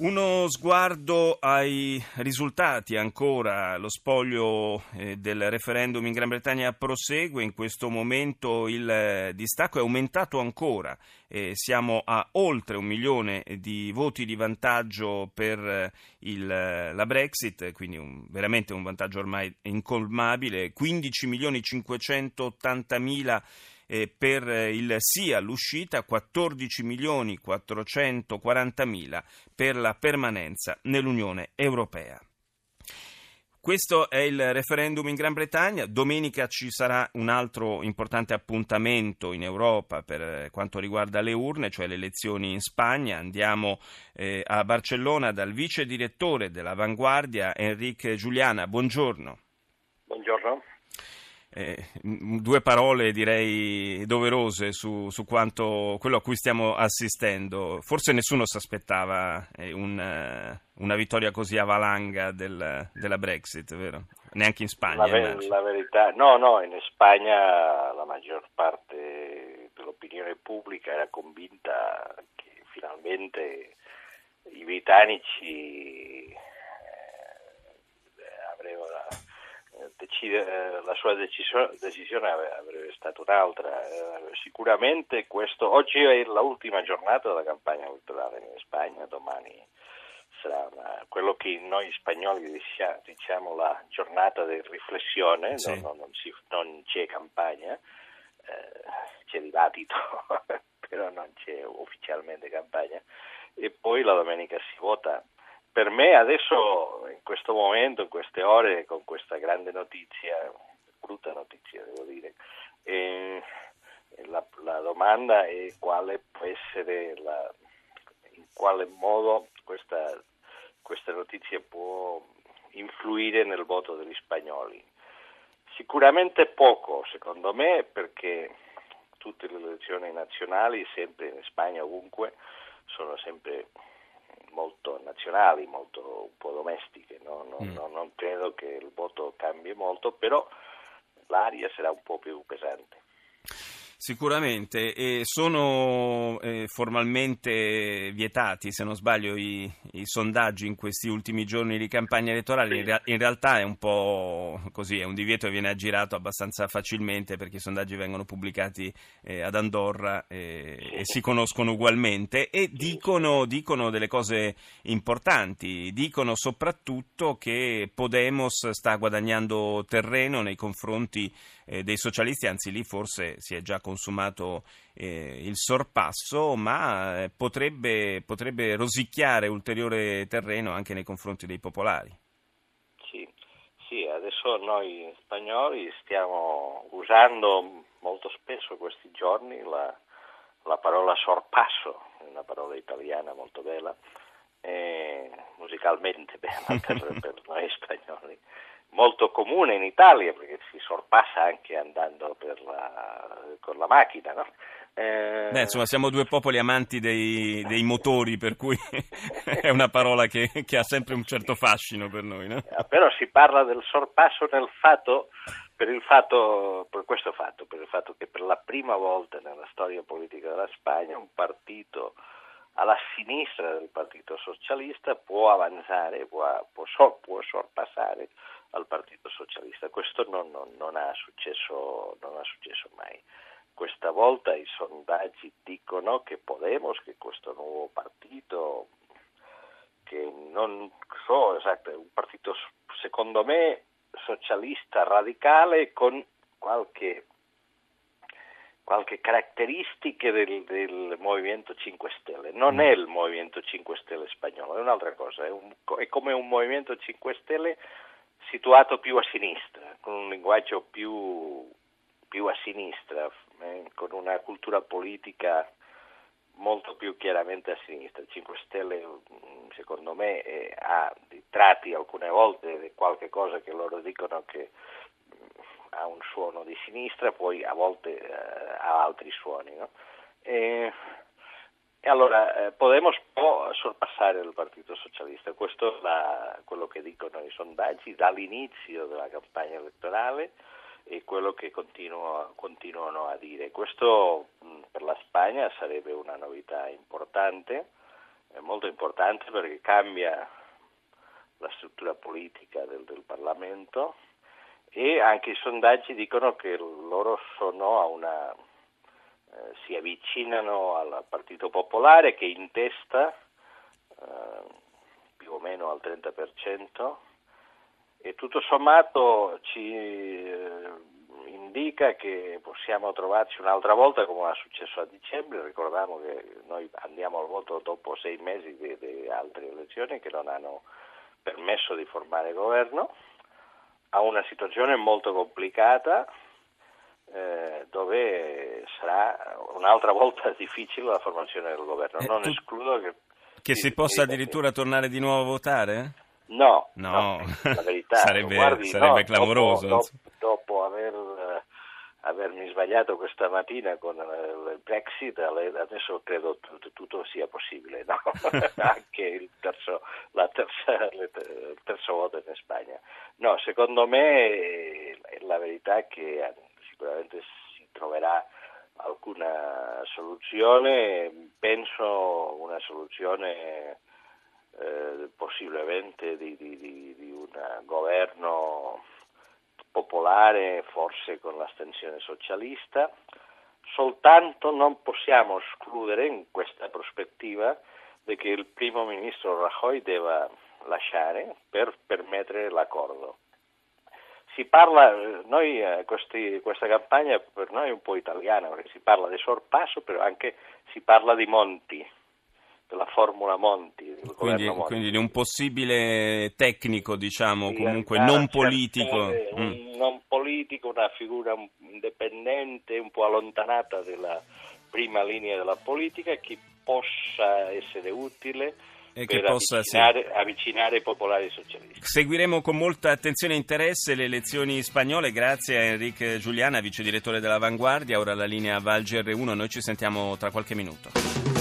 Uno sguardo ai risultati ancora, lo spoglio eh, del referendum in Gran Bretagna prosegue, in questo momento il eh, distacco è aumentato ancora, eh, siamo a oltre un milione di voti di vantaggio per il, la Brexit, quindi un, veramente un vantaggio ormai incolmabile, 15 milioni 580 mila eh, per il sì all'uscita, 14 milioni 440 mila per la permanenza nell'Unione Europea. Questo è il referendum in Gran Bretagna. Domenica ci sarà un altro importante appuntamento in Europa per quanto riguarda le urne, cioè le elezioni in Spagna. Andiamo eh, a Barcellona dal vice direttore dell'Avanguardia, Enrique Giuliana. Buongiorno. Buongiorno. Eh, due parole direi doverose su, su, quanto quello a cui stiamo assistendo. Forse nessuno si aspettava eh, un, uh, una vittoria così avalanga del, della Brexit, vero? Neanche in Spagna. La, ver- la, verità, no, no, in Spagna la maggior parte dell'opinione pubblica era convinta che finalmente i britannici eh, avrebbero decide, eh, la sua decisione, avrebbe stata un'altra. Eh, sicuramente questo, oggi è l'ultima giornata della campagna elettorale in Spagna, domani sarà una, quello che noi spagnoli diciamo, la giornata di riflessione, sì. non, non, si, non, c'è campagna, eh, c'è dibattito, però non c'è ufficialmente campagna, e poi la domenica si vota per me adesso, in questo momento, in queste ore, con questa grande notizia, brutta notizia devo dire, eh, la, la, domanda è quale può essere, la, in quale modo questa, questa notizia può influire nel voto degli spagnoli. Sicuramente poco, secondo me, perché tutte le elezioni nazionali, sempre in Spagna, ovunque, sono sempre molto nazionali, molto un po' domestiche, no? non, mm. non, non credo che il voto cambi molto, però l'aria sarà un po' più pesante. Sicuramente, e sono eh, formalmente vietati, se non sbaglio, i, i, sondaggi in questi ultimi giorni di campagna elettorale. In, rea- in, realtà è un po' così, è un divieto che viene aggirato abbastanza facilmente perché i sondaggi vengono pubblicati eh, ad Andorra eh, e si conoscono ugualmente e dicono, dicono, delle cose importanti. Dicono soprattutto che Podemos sta guadagnando terreno nei confronti eh, dei socialisti, anzi lì forse si è già consumato eh, il sorpasso, ma eh, potrebbe, potrebbe rosicchiare ulteriore terreno anche nei confronti dei popolari. Sì, sì, adesso noi spagnoli stiamo usando molto spesso questi giorni la, la parola sorpasso, una parola italiana molto bella, musicalmente bella per, per noi spagnoli molto comune in Italia perché si sorpassa anche andando la, con la macchina. No? Eh... Beh, insomma, siamo due popoli amanti dei, dei motori, per cui è una parola che, che, ha sempre un certo fascino per noi. No? Eh, però si parla del sorpasso nel fatto, per, il fatto, per questo fatto, per il fatto che per la prima volta nella storia politica della Spagna un partito alla sinistra del Partito Socialista può avanzare, può, può, può sorpassare al Partito Socialista. Questo non, non, non, ha successo, non, ha successo, mai. Questa volta i sondaggi dicono che Podemos, che questo nuovo partito, che non so esatto, è un partito secondo me socialista radicale con qualche qualche caratteristiche del, del, Movimento 5 Stelle. Non mm. è il Movimento 5 Stelle spagnolo, è un'altra cosa, è, un, è come un Movimento 5 Stelle situato più a sinistra, con un linguaggio più, più a sinistra, eh, con una cultura politica molto più chiaramente a sinistra. Il 5 Stelle mm, secondo me eh, ha tratti alcune volte di qualche cosa che loro dicono che ha un suono di sinistra, poi a volte eh, ha altri suoni. No? E, E allora eh, Podemos può sorpassare il Partito Socialista, questo è quello che dicono i sondaggi dall'inizio della campagna elettorale e quello che continuo, continuano a dire. Questo mh, per la Spagna sarebbe una novità importante, molto importante perché cambia la struttura politica del, del Parlamento e anche i sondaggi dicono che loro una eh, si avvicinano al Partito Popolare che in testa eh, più o meno al 30% e tutto sommato ci eh, indica che possiamo trovarci un'altra volta come è successo a dicembre, ricordiamo che noi andiamo al voto dopo sei mesi di altre elezioni che non hanno permesso di formare governo, a una situazione molto complicata eh, dove sarà un'altra volta difficile la formazione del governo. Eh, non tu... escludo che... Che si possa addirittura tornare di nuovo a votare? No, no, no la verità sarebbe, guardi, sarebbe no, clamoroso. Dopo, dopo, aver, eh, avermi sbagliato questa mattina con eh, il Brexit, adesso credo che tutto sia possibile, no? anche il terzo, terza, il terzo voto in Spagna. No, secondo me la verità è che sicuramente si troverà alcuna soluzione, penso una soluzione eh, possibilmente di, di, di, di, un governo popolare, forse con l'astensione socialista, soltanto non possiamo escludere in questa prospettiva che il primo ministro Rajoy debba lasciare per permettere l'accordo si parla, noi eh, questi, questa campagna per noi è un po' italiana, perché si parla di sorpasso, però anche si parla di Monti, della Formula Monti. Quindi, Monti. quindi, di un possibile tecnico, diciamo, sì, comunque non politico. Un mm. non politico, una figura indipendente, un po' allontanata dalla prima linea della politica, che possa essere utile e che possa avvicinare, sì. avvicinare, i popolari socialisti. Seguiremo con molta attenzione e interesse le elezioni spagnole. Grazie a Enrique Giuliana, vice direttore della Vanguardia. Ora la linea Val GR1. Noi ci sentiamo tra qualche minuto.